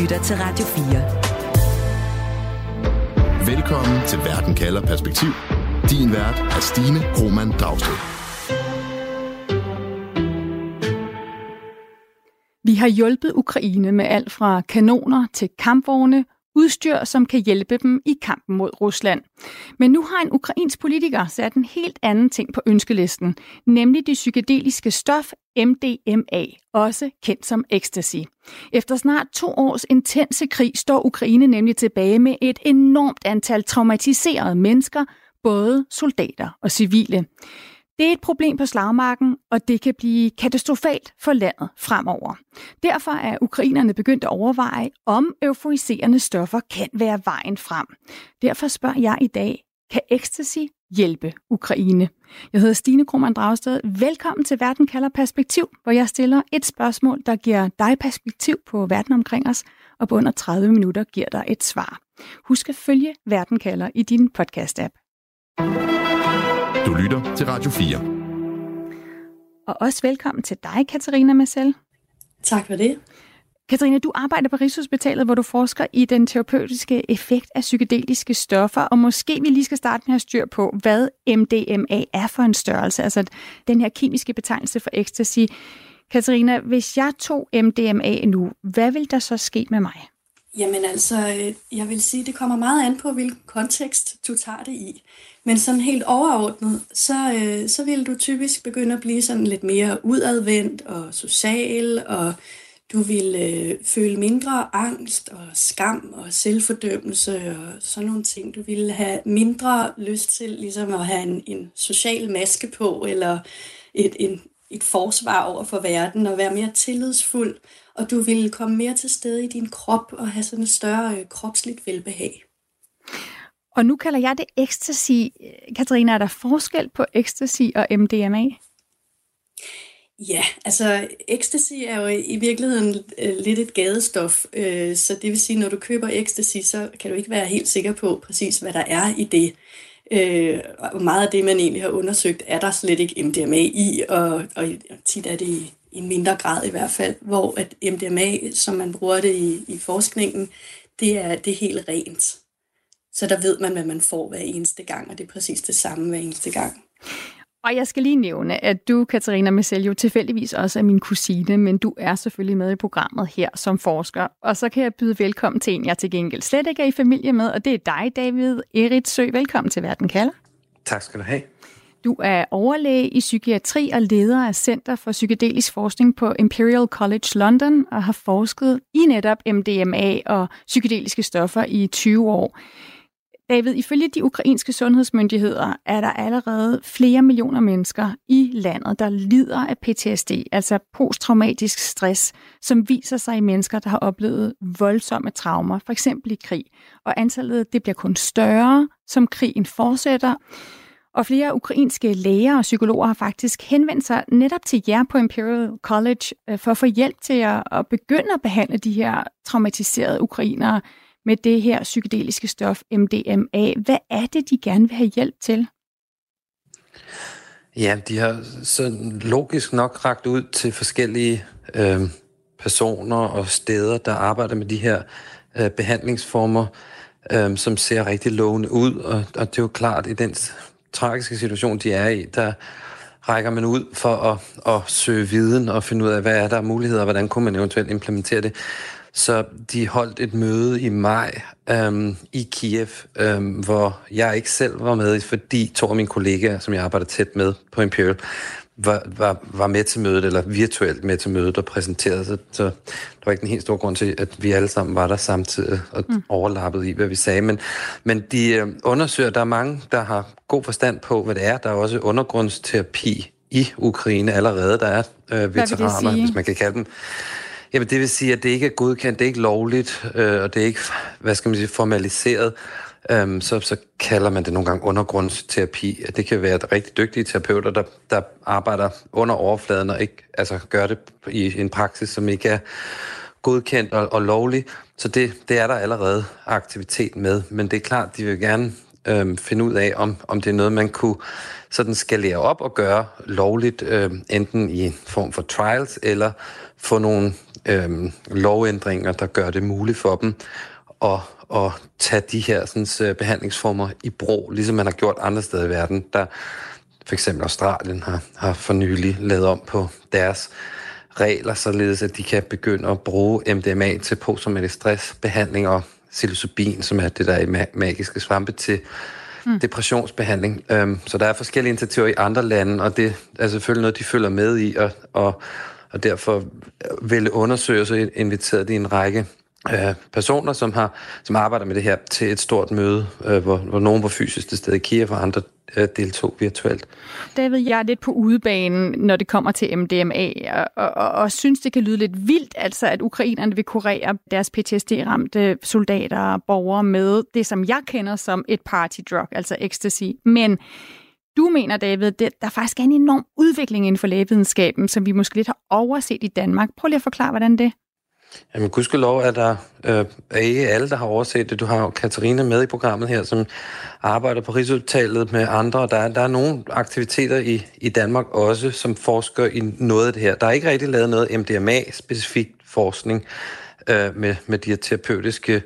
lytter til Radio 4. Velkommen til Verden kalder perspektiv. Din vært er Stine Roman Dragsted. Vi har hjulpet Ukraine med alt fra kanoner til kampvogne, udstyr, som kan hjælpe dem i kampen mod Rusland. Men nu har en ukrainsk politiker sat en helt anden ting på ønskelisten, nemlig det psykedeliske stof MDMA, også kendt som ecstasy. Efter snart to års intense krig står Ukraine nemlig tilbage med et enormt antal traumatiserede mennesker, både soldater og civile. Det er et problem på slagmarken, og det kan blive katastrofalt for landet fremover. Derfor er ukrainerne begyndt at overveje, om euforiserende stoffer kan være vejen frem. Derfor spørger jeg i dag, kan ecstasy hjælpe Ukraine? Jeg hedder Stine Krohmann Dragsted. Velkommen til Verden kalder perspektiv, hvor jeg stiller et spørgsmål, der giver dig perspektiv på verden omkring os, og på under 30 minutter giver dig et svar. Husk at følge Verden kalder i din podcast-app. Du lytter til Radio 4. Og også velkommen til dig, Katarina Marcel. Tak for det. Katarina, du arbejder på Rigshospitalet, hvor du forsker i den terapeutiske effekt af psykedeliske stoffer, og måske vi lige skal starte med at styr på, hvad MDMA er for en størrelse, altså den her kemiske betegnelse for ecstasy. Katarina, hvis jeg tog MDMA nu, hvad vil der så ske med mig? Jamen altså, øh, jeg vil sige, det kommer meget an på, hvilken kontekst du tager det i. Men sådan helt overordnet, så, øh, så vil du typisk begynde at blive sådan lidt mere udadvendt og social, og du vil øh, føle mindre angst og skam og selvfordømmelse og sådan nogle ting. Du vil have mindre lyst til ligesom at have en, en social maske på, eller et, en, et forsvar over for verden, og være mere tillidsfuld, og du vil komme mere til stede i din krop og have sådan et større øh, kropsligt velbehag. Og nu kalder jeg det ecstasy. Katarina, er der forskel på ecstasy og MDMA? Ja, altså ecstasy er jo i virkeligheden øh, lidt et gadestof, øh, så det vil sige, når du køber ecstasy, så kan du ikke være helt sikker på præcis, hvad der er i det. Øh, og meget af det, man egentlig har undersøgt, er der slet ikke MDMA i, og, og tit er det i, i mindre grad i hvert fald, hvor at MDMA, som man bruger det i, i forskningen, det er, det er helt rent. Så der ved man, hvad man får hver eneste gang, og det er præcis det samme hver eneste gang. Og jeg skal lige nævne, at du, Katarina Marcel, jo tilfældigvis også er min kusine, men du er selvfølgelig med i programmet her som forsker. Og så kan jeg byde velkommen til en, jeg til gengæld slet ikke er i familie med, og det er dig, David Eritsø. Velkommen til Verden kalder. Tak skal du have. Du er overlæge i psykiatri og leder af Center for Psykedelisk Forskning på Imperial College London og har forsket i netop MDMA og psykedeliske stoffer i 20 år. David, ifølge de ukrainske sundhedsmyndigheder er der allerede flere millioner mennesker i landet, der lider af PTSD, altså posttraumatisk stress, som viser sig i mennesker, der har oplevet voldsomme traumer, for eksempel i krig. Og antallet det bliver kun større, som krigen fortsætter. Og flere ukrainske læger og psykologer har faktisk henvendt sig netop til jer på Imperial College øh, for at få hjælp til at begynde at behandle de her traumatiserede ukrainere med det her psykedeliske stof MDMA. Hvad er det, de gerne vil have hjælp til? Ja, de har så logisk nok ragt ud til forskellige øh, personer og steder, der arbejder med de her øh, behandlingsformer, øh, som ser rigtig lovende ud. Og, og det er jo klart, i den tragiske situation, de er i, der rækker man ud for at, at søge viden og finde ud af, hvad er der muligheder, og hvordan kunne man eventuelt implementere det. Så de holdt et møde i maj øhm, i Kiev, øhm, hvor jeg ikke selv var med, fordi to af mine kollegaer, som jeg arbejder tæt med på Imperial, var, var, var med til mødet, eller virtuelt med til mødet og præsenterede sig. Så der var ikke en helt stor grund til, at vi alle sammen var der samtidig og mm. overlappede i, hvad vi sagde. Men, men de øh, undersøger, der er mange, der har god forstand på, hvad det er. Der er også undergrundsterapi i Ukraine allerede. Der er øh, veteraner, hvis man kan kalde dem. Jamen det vil sige, at det ikke er godkendt, det er ikke lovligt, øh, og det er ikke, hvad skal man sige, formaliseret øhm, så, så kalder man det nogle gange undergrundsterapi. Det kan være rigtig dygtige terapeuter, der, der arbejder under overfladen og ikke altså, gør det i en praksis, som ikke er godkendt og, og lovlig. Så det, det er der allerede aktivitet med. Men det er klart, de vil gerne øh, finde ud af, om, om det er noget, man kunne sådan skalere op og gøre lovligt, øh, enten i en form for trials, eller få nogle øh, lovændringer, der gør det muligt for dem at, at tage de her sådan, øh, behandlingsformer i brug, ligesom man har gjort andre steder i verden. Der for eksempel Australien har, har for nylig lavet om på deres regler, således at de kan begynde at bruge MDMA til posttraumatisk stressbehandling og psilocybin, som er det der i magiske svampe, til mm. depressionsbehandling. Um, så der er forskellige initiativer i andre lande, og det er selvfølgelig noget, de følger med i, og, og, og derfor vil undersøge, så inviteret de en række øh, personer, som har som arbejder med det her, til et stort møde, øh, hvor, hvor nogen var fysisk til stede i Kiev, og andre øh, deltog virtuelt. David, jeg er lidt på udebanen, når det kommer til MDMA, og, og, og, og synes, det kan lyde lidt vildt, altså at ukrainerne vil kurere deres PTSD-ramte soldater og borgere med det, som jeg kender som et party drug, altså ecstasy. Men du mener, David, at der faktisk er en enorm udvikling inden for lægevidenskaben, som vi måske lidt har overset i Danmark. Prøv lige at forklare, hvordan det Jamen, gudskelov er der øh, er ikke alle, der har overset det. Du har jo Katarina med i programmet her, som arbejder på Rigshospitalet med andre. Der er, der er nogle aktiviteter i, i Danmark også, som forsker i noget af det her. Der er ikke rigtig lavet noget MDMA-specifik forskning øh, med, med de her terapeutiske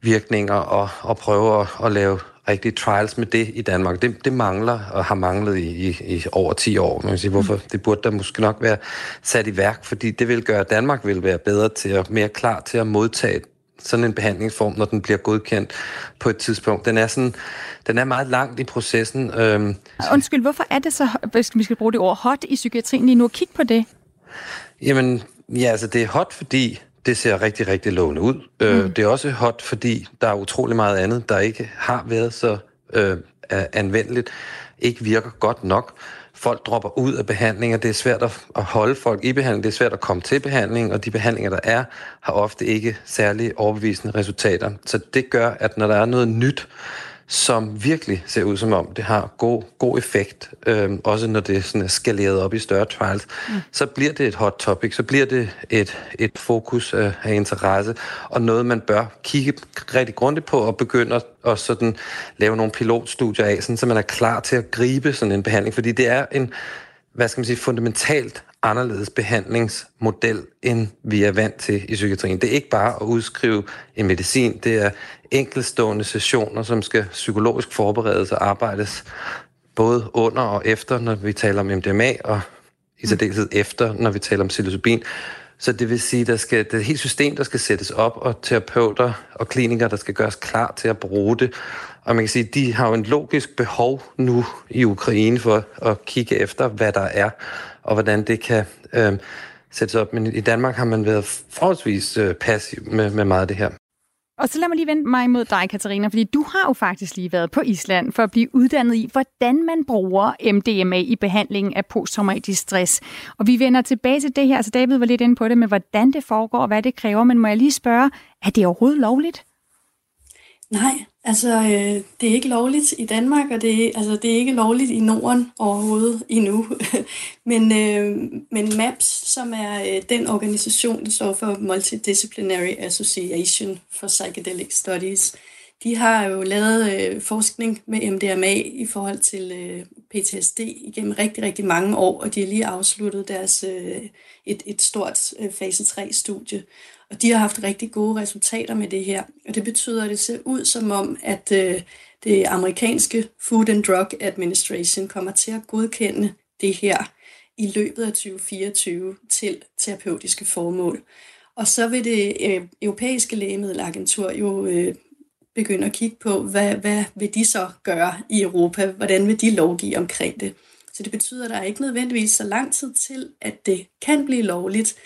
virkninger og, og prøve at, at lave rigtige trials med det i Danmark. Det, det mangler og har manglet i, i, i over 10 år. Man kan sige, hvorfor det burde der måske nok være sat i værk, fordi det vil gøre, at Danmark vil være bedre til at mere klar til at modtage sådan en behandlingsform, når den bliver godkendt på et tidspunkt. Den er, sådan, den er meget langt i processen. Øhm, Undskyld, hvorfor er det så, hvis vi skal bruge det ord, hot i psykiatrien lige nu? Kig på det. Jamen, ja, altså det er hot, fordi det ser rigtig, rigtig lovende ud. Øh, mm. Det er også hot, fordi der er utrolig meget andet, der ikke har været så øh, anvendeligt, ikke virker godt nok. Folk dropper ud af behandlinger. Det er svært at holde folk i behandling. Det er svært at komme til behandling, og de behandlinger, der er, har ofte ikke særlig overbevisende resultater. Så det gør, at når der er noget nyt, som virkelig ser ud som om, det har god, god effekt, øh, også når det sådan er skaleret op i større trials, mm. så bliver det et hot topic, så bliver det et, et fokus af, af interesse, og noget, man bør kigge rigtig grundigt på og begynde at, at sådan lave nogle pilotstudier af, sådan, så man er klar til at gribe sådan en behandling, fordi det er en, hvad skal man sige, fundamentalt anderledes behandlingsmodel, end vi er vant til i psykiatrien. Det er ikke bare at udskrive en medicin, det er enkelstående sessioner, som skal psykologisk forberedes og arbejdes både under og efter, når vi taler om MDMA, og i særdeleshed efter, når vi taler om psilocybin. Så det vil sige, at der skal, det er et helt system, der skal sættes op, og terapeuter og klinikere, der skal gøres klar til at bruge det. Og man kan sige, at de har jo en logisk behov nu i Ukraine for at kigge efter, hvad der er, og hvordan det kan øh, sættes op. Men i Danmark har man været forholdsvis øh, passiv med, med meget af det her. Og så lad mig lige vende mig mod dig, Katarina, fordi du har jo faktisk lige været på Island for at blive uddannet i, hvordan man bruger MDMA i behandlingen af posttraumatisk stress. Og vi vender tilbage til det her, så David var lidt inde på det med, hvordan det foregår og hvad det kræver. Men må jeg lige spørge, er det overhovedet lovligt? Nej, altså øh, det er ikke lovligt i Danmark, og det, altså, det er ikke lovligt i Norden overhovedet endnu. men, øh, men MAPS, som er øh, den organisation, der står for Multidisciplinary Association for Psychedelic Studies, de har jo lavet øh, forskning med MDMA i forhold til øh, PTSD igennem rigtig, rigtig mange år, og de har lige afsluttet deres øh, et, et stort øh, fase 3-studie. Og de har haft rigtig gode resultater med det her. Og det betyder, at det ser ud som om, at øh, det amerikanske Food and Drug Administration kommer til at godkende det her i løbet af 2024 til terapeutiske formål. Og så vil det øh, europæiske lægemiddelagentur jo øh, begynde at kigge på, hvad, hvad vil de så gøre i Europa? Hvordan vil de lovgive omkring det? Så det betyder, at der er ikke nødvendigvis så lang tid til, at det kan blive lovligt,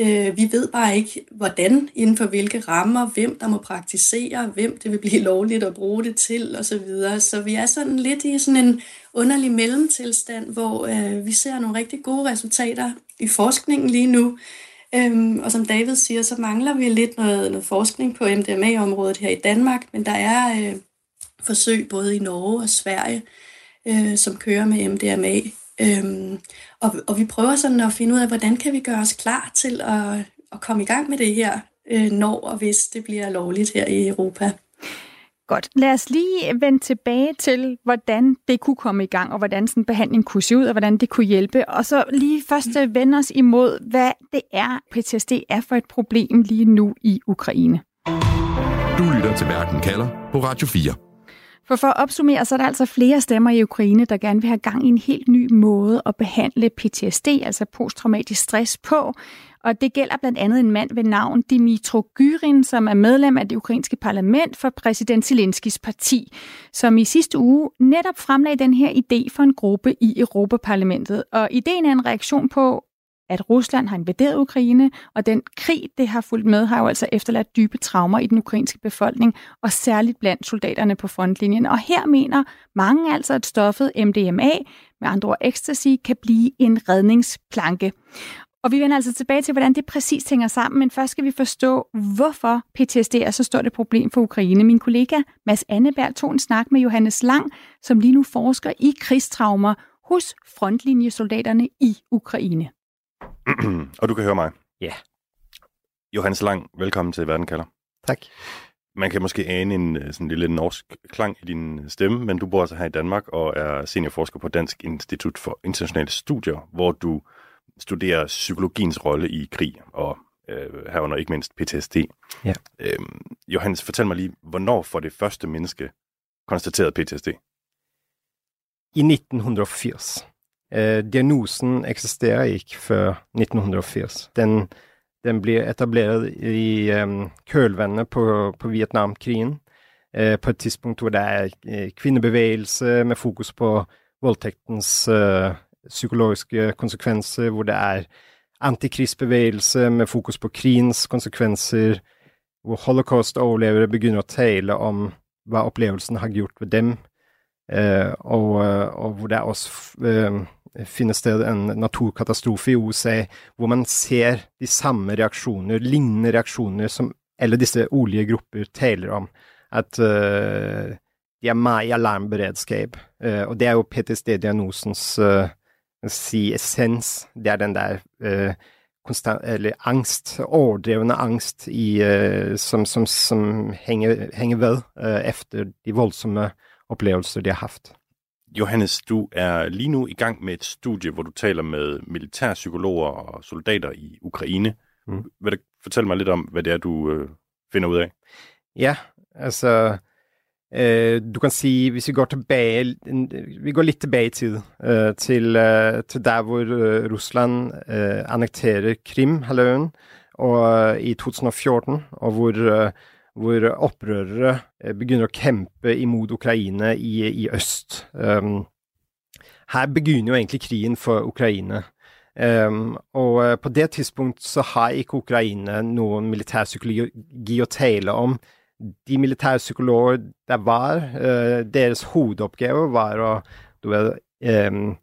Øh, vi ved bare ikke, hvordan, inden for hvilke rammer, hvem der må praktisere, hvem det vil blive lovligt at bruge det til osv. Så, videre. så vi er sådan lidt i sådan en underlig mellemtilstand, hvor øh, vi ser nogle rigtig gode resultater i forskningen lige nu. Øhm, og som David siger, så mangler vi lidt noget, noget forskning på MDMA-området her i Danmark, men der er øh, forsøg både i Norge og Sverige, øh, som kører med MDMA. Øhm, og, og vi prøver sådan at finde ud af, hvordan kan vi gøre os klar til at, at komme i gang med det her, øh, når og hvis det bliver lovligt her i Europa. Godt. Lad os lige vende tilbage til, hvordan det kunne komme i gang, og hvordan sådan en behandling kunne se ud, og hvordan det kunne hjælpe. Og så lige først øh, vende os imod, hvad det er, PTSD er for et problem lige nu i Ukraine. Du lytter til Verden kalder på Radio 4. For for at opsummere, så er der altså flere stemmer i Ukraine, der gerne vil have gang i en helt ny måde at behandle PTSD, altså posttraumatisk stress, på. Og det gælder blandt andet en mand ved navn Dimitro Gyrin, som er medlem af det ukrainske parlament for præsident Zelenskis parti, som i sidste uge netop fremlagde den her idé for en gruppe i Europaparlamentet. Og ideen er en reaktion på, at Rusland har invaderet Ukraine, og den krig, det har fulgt med, har jo altså efterladt dybe traumer i den ukrainske befolkning, og særligt blandt soldaterne på frontlinjen. Og her mener mange altså, at stoffet MDMA, med andre ord ecstasy, kan blive en redningsplanke. Og vi vender altså tilbage til, hvordan det præcis hænger sammen, men først skal vi forstå, hvorfor PTSD er så stort et problem for Ukraine. Min kollega Mads Anneberg tog en snak med Johannes Lang, som lige nu forsker i krigstraumer hos frontlinjesoldaterne i Ukraine og du kan høre mig. Ja. Yeah. Johannes Lang, velkommen til Verden kalder. Tak. Man kan måske ane en øh, sådan lille norsk klang i din stemme, men du bor altså her i Danmark og er seniorforsker på Dansk Institut for Internationale Studier, hvor du studerer psykologiens rolle i krig, og øh, herunder ikke mindst PTSD. Ja. Øhm, Johannes, fortæl mig lige, hvornår får det første menneske konstateret PTSD? I 1980. Eh, diagnosen eksisterer ikke før 1980. Den, den blev etableret i eh, um, kølvandet på, på Vietnamkrigen, eh, på et tidspunkt hvor det er eh, med fokus på voldtægtens uh, eh, psykologiske konsekvenser, hvor det er antikrigsbevægelse med fokus på krigens konsekvenser, hvor holocaust-overlevere begynner å tale om hva opplevelsen har gjort ved dem, uh, og, og, hvor det også uh, Eh, finner sted en naturkatastrofe i OC, hvor man ser de samme reaksjoner, lignende reaksjoner som alle disse olje grupper taler om. At uh, de er med i alarmberedskap. Uh, og det er jo PTSD-diagnosens uh, si essens. Det er den der konstant, eller angst, overdrevne angst i, som, som, som henger, henger ved efter de voldsomme opplevelser de har haft. Johannes, du er lige nu i gang med et studie, hvor du taler med militærpsykologer og soldater i Ukraine. Mm. Vil du fortælle mig lidt om, hvad det er, du øh, finder ud af? Ja, altså, øh, du kan sige, hvis vi går tilbage, vi går lidt tilbage i tid, øh, til, øh, til der, hvor Rusland øh, annekterer øh, i 2014, og hvor øh, hvor opprørere eh, begynner å kjempe imot Ukraina i, i øst. Um, her begynner jo egentlig krigen for Ukraina. Um, og eh, på det tidspunkt så har ikke Ukraina noen militærpsykologi å tale om. De militærpsykologer der var, uh, deres hovedoppgave var å du vet, um,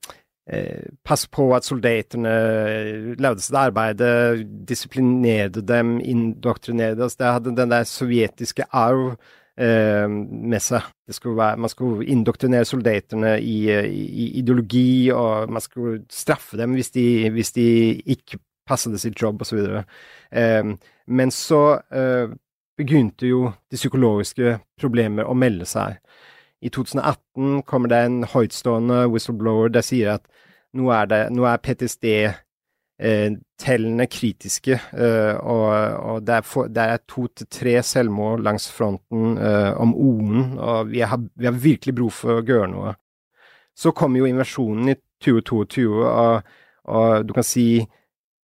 Eh, på at soldaterne eh, lagde sitt arbeid, eh, disiplinerte dem, indoktrinerte oss. Det hadde den der sovjetiske arv eh, med seg. Skulle være, man skulle indoktrinere soldaterne i, i, ideologi, og man skulle straffe dem hvis de, hvis de ikke passet sitt jobb, osv. Eh, men så eh, begynte jo de psykologiske problemer å melde seg. I 2018 kommer det en høytstående whistleblower der sier at nå er, det, nå er PTSD eh, tellene kritiske, eh, og, og, det, er for, det er to til tre selvmord langs fronten eh, om ON, og vi har, vi har, virkelig bruk for å gjøre noe. Så kommer jo invasjonen i 2022, og, og du kan si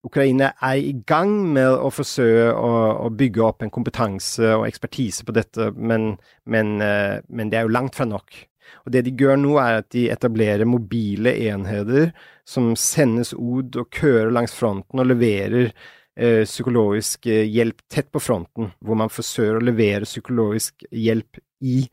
Ukraina er i gang med att försöka å, bygge opp en kompetanse og ekspertise på dette, men, men, eh, men, det er jo langt fra nok. Og Det de gjør nå, er at de etablerer mobile enheter som sendes ut og kører langs fronten og leverer eh, psykologisk eh, hjelp tett på fronten, hvor man forsøker å levere psykologisk hjelp i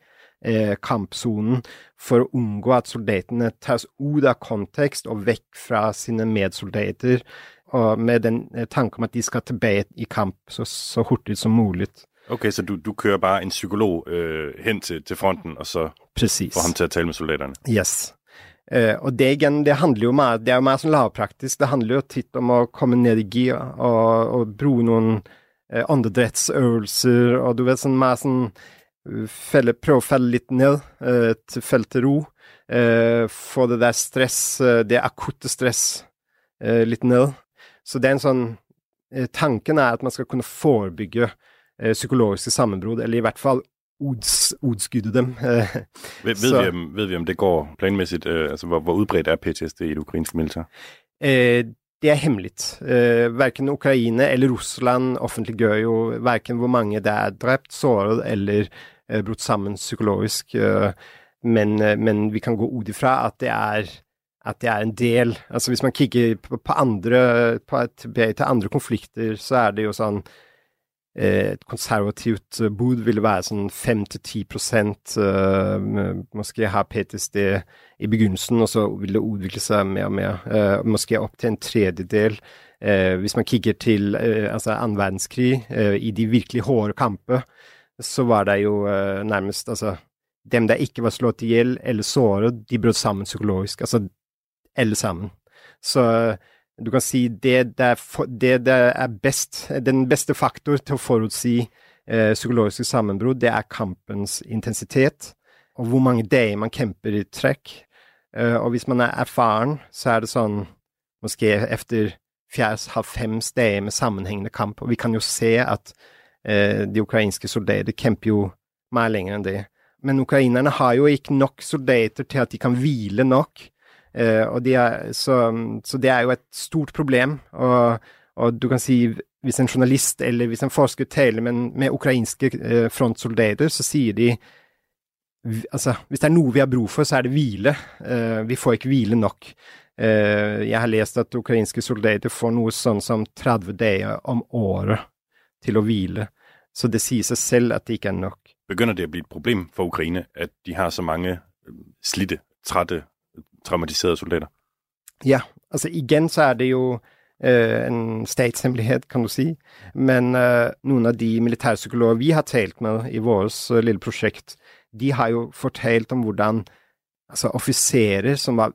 eh, kampsonen for å unngå at soldatene tas ut av kontekst og vekk fra sine medsoldater og med den øh, tanke om, at de skal tilbage i kamp så, så hurtigt som muligt. Okay, så du, du kører bare en psykolog øh, hen til, til fronten, og så Præcis. får ham til at tale med soldaterne? Yes. Uh, og det igen, det handler jo meget, det er jo meget sådan lavpraktisk, det handler jo tit om at komme ned i gear og, og bruge nogle uh, åndedrætsøvelser, og du vet, sådan meget sådan fælde, prøve at falde lidt ned uh, til felt ro, uh, få det der stress, uh, det akutte stress uh, lidt ned. Så det er en sådan, uh, tanken er, at man skal kunne forebygge uh, psykologiske sammenbrud, eller i hvert fald uds, udskydde dem. ved, ved, vi, om, ved vi, om det går planmæssigt? Uh, altså, hvor, hvor udbredt er PTSD i det ukrainske militær? Uh, det er hemmeligt. Uh, hverken Ukraina eller Russland offentliggør jo hverken hvor mange der er dræbt, såret eller uh, brudt sammen psykologisk. Men, men vi kan gå ud ifra at det er at det er en del. Altså hvis man kigger på, på andre på et, til andre konflikter, så er det jo sånn eh, et konservativt bud ville være sånn 5-10 prosent uh, måske har PTSD i begynnelsen, og så vil det utvikle seg mer og mer. Uh, eh, måske opp til en tredjedel. Uh, hvis man kikker til uh, altså annen verdenskrig, i de virkelig harde kamper, så var det jo nærmest altså Dem der ikke var slått i hjel eller såret, de brøt sammen psykologisk. Altså alle sammen. Så du kan si det, det, er, det, det er best, den beste faktor til å forutsi eh, psykologiske sammenbrudd, det er kampens intensitet, og hvor mange dager man kjemper i trekk. Eh, og hvis man er erfaren, så er det sånn Kanskje etter fire-fem dager med sammenhengende kamp. Og vi kan jo se at eh, de ukrainske soldater kjemper jo mer lenger enn det. Men ukrainerne har jo ikke nok soldater til at de kan hvile nok. Uh, og de er, så, så, det er jo et stort problem. Og, og, du kan si hvis en journalist eller hvis en forsker taler med, med ukrainske uh, frontsoldater, så sier de altså, hvis det er noe vi har bruk for, så er det hvile. Uh, vi får ikke hvile nok. jeg har lest at ukrainske soldater får noe sånn som 30 dager om året til å hvile. Så det sier seg selv at det ikke er nok. Begynder det å bli et problem for Ukraina at de har så mange slitte, trette traumatiserede soldater? Ja, altså igen så er det jo øh, en statshemmelighed, kan du sige. Men øh, nogle af de militærpsykologer, vi har talt med i vores øh, lille projekt, de har jo fortalt om hvordan altså, officerer, som var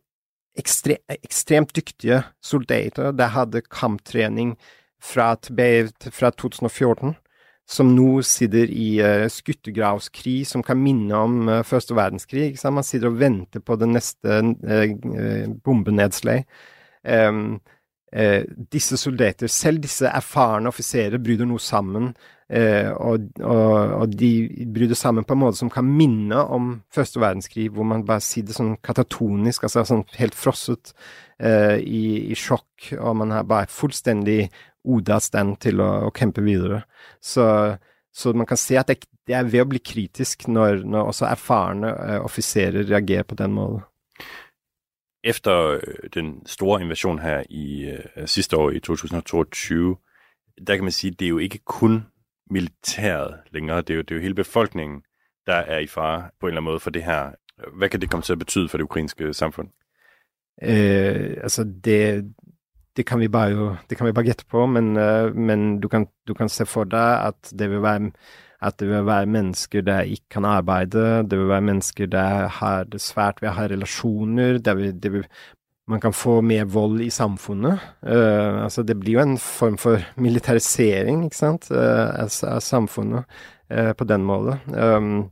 ekstre, ekstremt dygtige soldater, der havde kamptræning fra, fra 2014, som nå sitter i uh, skyttergravskrig som kan minne om uh, første verdenskrig. Sant? Man sitter og venter på det neste uh, bombenedslag. Um, eh, disse soldater, selv disse erfarne offiserer, bryter noe sammen. Eh, og, og, og, de bryter sammen på en måte som kan minne om første verdenskrig, hvor man bare sitter sånn katatonisk, altså sånn helt frosset eh, i, i, sjokk, og man er bare fullstendig Oda stand til å, å kjempe videre. Så, så, man kan se at det, det, er ved å bli kritisk når, når også erfarne eh, offiserer reagerer på den måten. Efter øh, den store invasion her i øh, sidste år i 2022, der kan man sige, at det er jo ikke kun militæret længere, det er jo, det er jo hele befolkningen, der er i fare på en eller anden måde for det her. Hvad kan det komme til at betyde for det ukrainske samfund? Eh, altså det, det kan vi bare jo, det kan vi bare gætte på, men, øh, men du, kan, du, kan, se for dig, at det vil være at det vil være mennesker der ikke kan arbeide, det vil være mennesker der har det svært ved å ha relasjoner, det vil, det vil, man kan få mer vold i samfunnet. Uh, øh, altså det blir jo en form for militarisering, ikke sant, øh, uh, av, av, samfunnet uh, øh, på den måten. Um,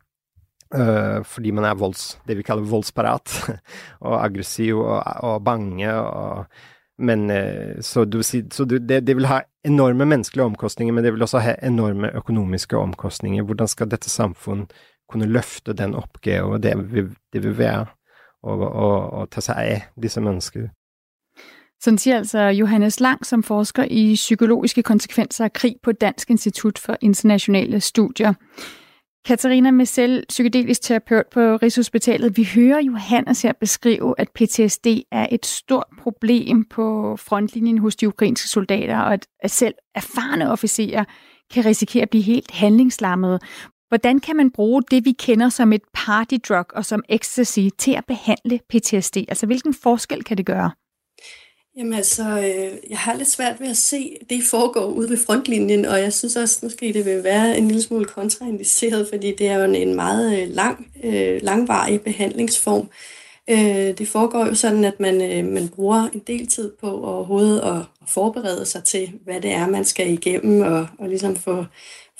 øhm, fordi man er volds, det vi kaller voldsparat, og aggressiv og, og bange og men eh, så, du, så du, det, det, vil ha enorme menneskelige omkostninger, men det vil også ha enorme økonomiske omkostninger. Hvordan skal dette samfunn kunne løfte den oppgaven det vil, det vil være å ta seg av disse mennesker? Sådan siger altså Johannes Lang, som forsker i psykologiske konsekvenser af krig på Dansk Institut for Internationale Studier. Katarina Messel, psykedelisk terapeut på Rigshospitalet. Vi hører Johannes her beskrive, at PTSD er et stort problem på frontlinjen hos de ukrainske soldater, og at selv erfarne officerer kan risikere at blive helt handlingslammede. Hvordan kan man bruge det, vi kender som et partydrug og som ecstasy til at behandle PTSD? Altså, hvilken forskel kan det gøre? Jamen altså, øh, jeg har lidt svært ved at se det foregår ude ved frontlinjen, og jeg synes også, måske det vil være en lille smule kontraindiceret, fordi det er jo en, en meget øh, lang, øh, langvarig behandlingsform. Øh, det foregår jo sådan, at man, øh, man bruger en del tid på overhovedet at, at forberede sig til, hvad det er, man skal igennem, og, og ligesom få,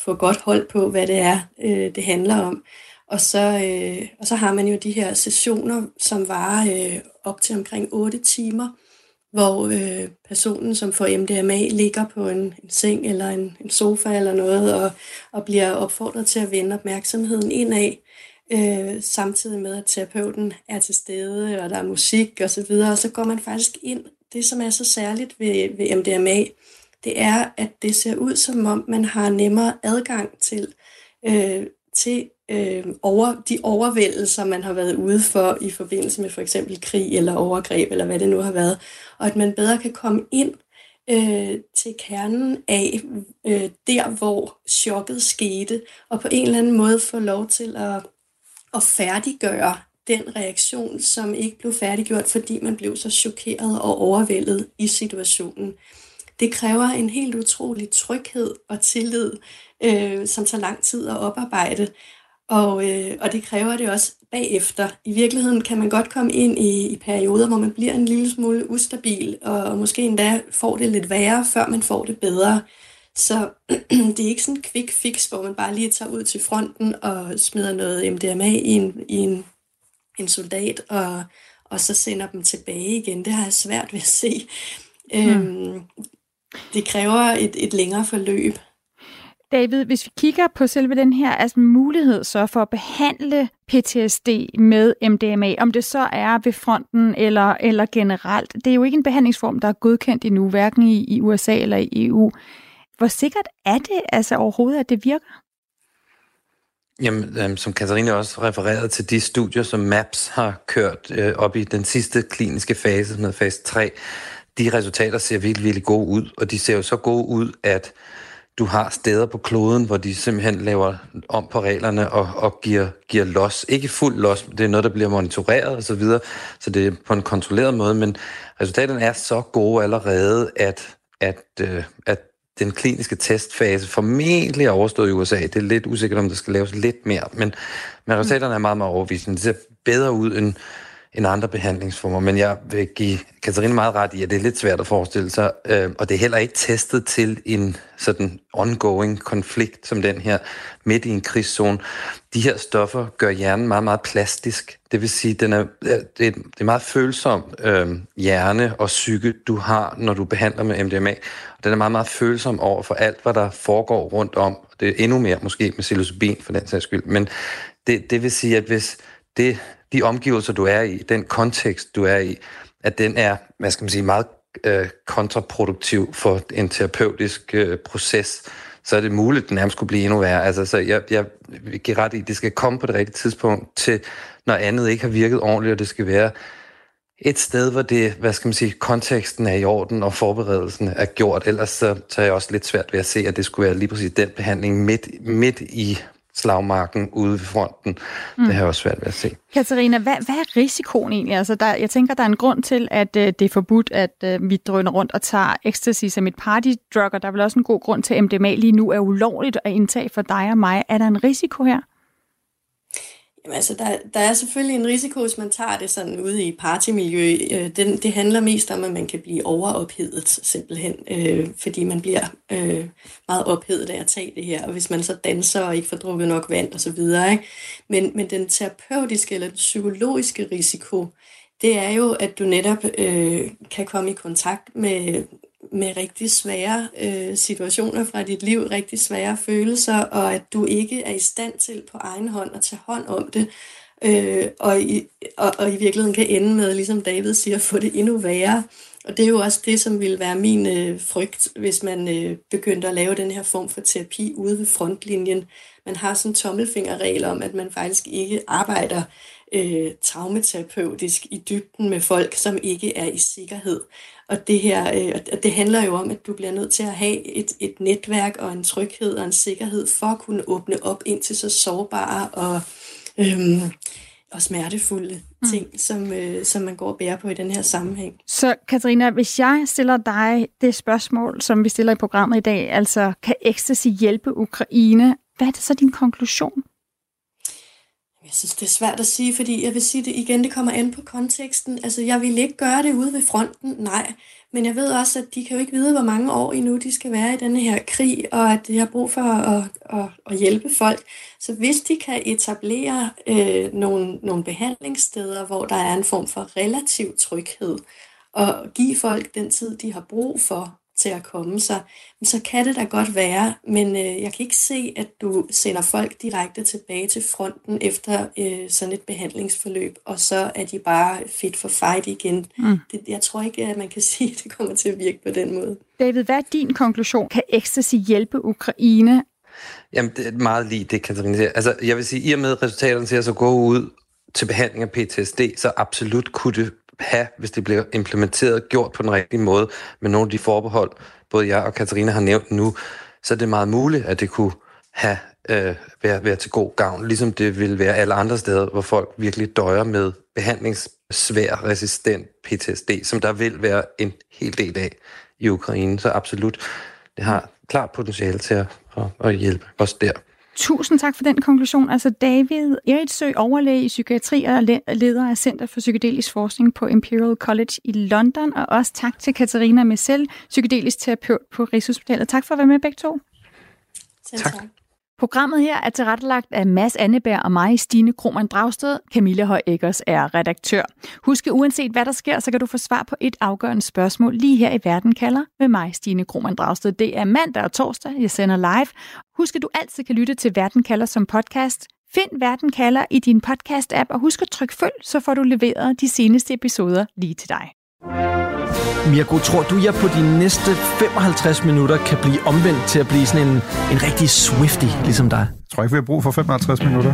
få godt hold på, hvad det er, øh, det handler om. Og så, øh, og så har man jo de her sessioner, som varer øh, op til omkring 8 timer, hvor øh, personen, som får MDMA, ligger på en, en seng eller en, en sofa eller noget, og, og bliver opfordret til at vende opmærksomheden indad, øh, samtidig med, at terapeuten er til stede, og der er musik og så videre, og så går man faktisk ind. Det, som er så særligt ved, ved MDMA, det er, at det ser ud som om, man har nemmere adgang til, øh, til øh, over, de overvældelser, man har været ude for i forbindelse med for eksempel krig eller overgreb, eller hvad det nu har været, og at man bedre kan komme ind øh, til kernen af øh, der, hvor chokket skete, og på en eller anden måde få lov til at, at færdiggøre den reaktion, som ikke blev færdiggjort, fordi man blev så chokeret og overvældet i situationen. Det kræver en helt utrolig tryghed og tillid, øh, som tager lang tid at oparbejde. Og, øh, og det kræver det også bagefter. I virkeligheden kan man godt komme ind i, i perioder, hvor man bliver en lille smule ustabil, og, og måske endda får det lidt værre, før man får det bedre. Så det er ikke sådan en quick fix, hvor man bare lige tager ud til fronten og smider noget MDMA i en, i en, en soldat, og, og så sender dem tilbage igen. Det har jeg svært ved at se. Mm. Øhm, det kræver et, et længere forløb. David, hvis vi kigger på selve den her altså mulighed så for at behandle PTSD med MDMA, om det så er ved fronten eller, eller generelt, det er jo ikke en behandlingsform, der er godkendt endnu, hverken i, i USA eller i EU. Hvor sikkert er det altså overhovedet, at det virker? Jamen, øhm, som Katarina også refererede til de studier, som MAPS har kørt øh, op i den sidste kliniske fase, med fase 3, de resultater ser virkelig, virkelig gode ud, og de ser jo så gode ud, at du har steder på kloden, hvor de simpelthen laver om på reglerne og, og giver, giver los. Ikke fuld los, det er noget, der bliver monitoreret osv., så, videre, så det er på en kontrolleret måde, men resultaterne er så gode allerede, at, at, øh, at den kliniske testfase formentlig er overstået i USA. Det er lidt usikkert, om der skal laves lidt mere, men, men resultaterne er meget, meget overvisende. Det ser bedre ud end, end andre behandlingsformer. Men jeg vil give Katarina meget ret i, at det er lidt svært at forestille sig, øh, og det er heller ikke testet til en sådan ongoing konflikt som den her midt i en krigszone. De her stoffer gør hjernen meget, meget plastisk. Det vil sige, den er, det, er, det er meget følsom øh, hjerne og psyke, du har, når du behandler med MDMA. Og den er meget, meget følsom over for alt, hvad der foregår rundt om. Det er endnu mere måske med psilocybin for den sags skyld. Men det, det vil sige, at hvis det de omgivelser, du er i, den kontekst, du er i, at den er, hvad skal man sige, meget øh, kontraproduktiv for en terapeutisk øh, proces, så er det muligt, at den nærmest kunne blive endnu værre. Altså, så jeg, jeg giver ret i, at det skal komme på det rigtige tidspunkt til, når andet ikke har virket ordentligt, og det skal være et sted, hvor det, hvad skal man sige, konteksten er i orden, og forberedelsen er gjort. Ellers så, så er jeg også lidt svært ved at se, at det skulle være lige præcis den behandling midt, midt i slagmarken ude ved fronten. Mm. Det har jeg også svært ved at se. Katarina, hvad, hvad er risikoen egentlig? Altså, der, jeg tænker, der er en grund til, at øh, det er forbudt, at øh, vi drøner rundt og tager ecstasy som et partydrug, og der er vel også en god grund til, at MDMA lige nu er ulovligt at indtage for dig og mig. Er der en risiko her? Jamen, altså, der, der er selvfølgelig en risiko, hvis man tager det sådan ude i partymiljø. Øh, den, det handler mest om, at man kan blive overophedet simpelthen, øh, fordi man bliver øh, meget ophedet af at tage det her. Og hvis man så danser og ikke får drukket nok vand og så videre. Ikke? Men, men den terapeutiske eller den psykologiske risiko, det er jo, at du netop øh, kan komme i kontakt med, med rigtig svære øh, situationer fra dit liv, rigtig svære følelser, og at du ikke er i stand til på egen hånd at tage hånd om det, øh, og, i, og, og i virkeligheden kan ende med, ligesom David siger, at få det endnu værre. Og det er jo også det, som vil være min øh, frygt, hvis man øh, begyndte at lave den her form for terapi ude ved frontlinjen. Man har sådan en tommelfingerregel om, at man faktisk ikke arbejder øh, traumaterapeutisk i dybden med folk, som ikke er i sikkerhed. Og det her, øh, det handler jo om, at du bliver nødt til at have et, et netværk og en tryghed og en sikkerhed for at kunne åbne op ind til så sårbare og, øh, og smertefulde mm. ting, som, øh, som man går og bærer på i den her sammenhæng. Så Katarina, hvis jeg stiller dig det spørgsmål, som vi stiller i programmet i dag, altså kan ecstasy hjælpe Ukraine, hvad er det så din konklusion? Jeg synes, det er svært at sige, fordi jeg vil sige det igen, det kommer an på konteksten. Altså, jeg vil ikke gøre det ude ved fronten, nej. Men jeg ved også, at de kan jo ikke vide, hvor mange år endnu de skal være i denne her krig, og at de har brug for at, at, at hjælpe folk. Så hvis de kan etablere øh, nogle, nogle behandlingssteder, hvor der er en form for relativ tryghed, og give folk den tid, de har brug for, til at komme sig, så kan det da godt være, men øh, jeg kan ikke se, at du sender folk direkte tilbage til fronten efter øh, sådan et behandlingsforløb, og så er de bare fit for fight igen. Mm. Det, jeg tror ikke, at man kan sige, at det kommer til at virke på den måde. David, hvad er din konklusion? Kan ecstasy hjælpe Ukraine? Jamen, det er meget lige det, Katarina siger. Altså, jeg vil sige, i og med resultaterne ser så gå ud til behandling af PTSD, så absolut kunne det have, hvis det bliver implementeret, gjort på den rigtige måde, med nogle af de forbehold, både jeg og Katarina har nævnt nu, så er det meget muligt, at det kunne have øh, være, være til god gavn, ligesom det vil være alle andre steder, hvor folk virkelig døjer med behandlingssvær, resistent PTSD, som der vil være en hel del af i Ukraine. Så absolut, det har klart potentiale til at, at, at hjælpe os der. Tusind tak for den konklusion. Altså David Eritsø, overlæge i psykiatri og leder af Center for Psykedelisk Forskning på Imperial College i London. Og også tak til Katarina Messel, psykedelisk terapeut på Rigshospitalet. Tak for at være med begge to. Selv tak. tak. Programmet her er tilrettelagt af Mads Anneberg og mig, Stine Krohmann Dragsted. Camilla Høj Eggers er redaktør. Husk, uanset hvad der sker, så kan du få svar på et afgørende spørgsmål lige her i Verden kalder med mig, Stine Krohmann Dragsted. Det er mandag og torsdag, jeg sender live. Husk, at du altid kan lytte til Verden kalder som podcast. Find Verden kalder i din podcast-app, og husk at trykke følg, så får du leveret de seneste episoder lige til dig. Mirko, tror du, jeg på de næste 55 minutter kan blive omvendt til at blive sådan en, en rigtig Swifty, ligesom dig? Jeg tror ikke, vi har brug for 55 minutter.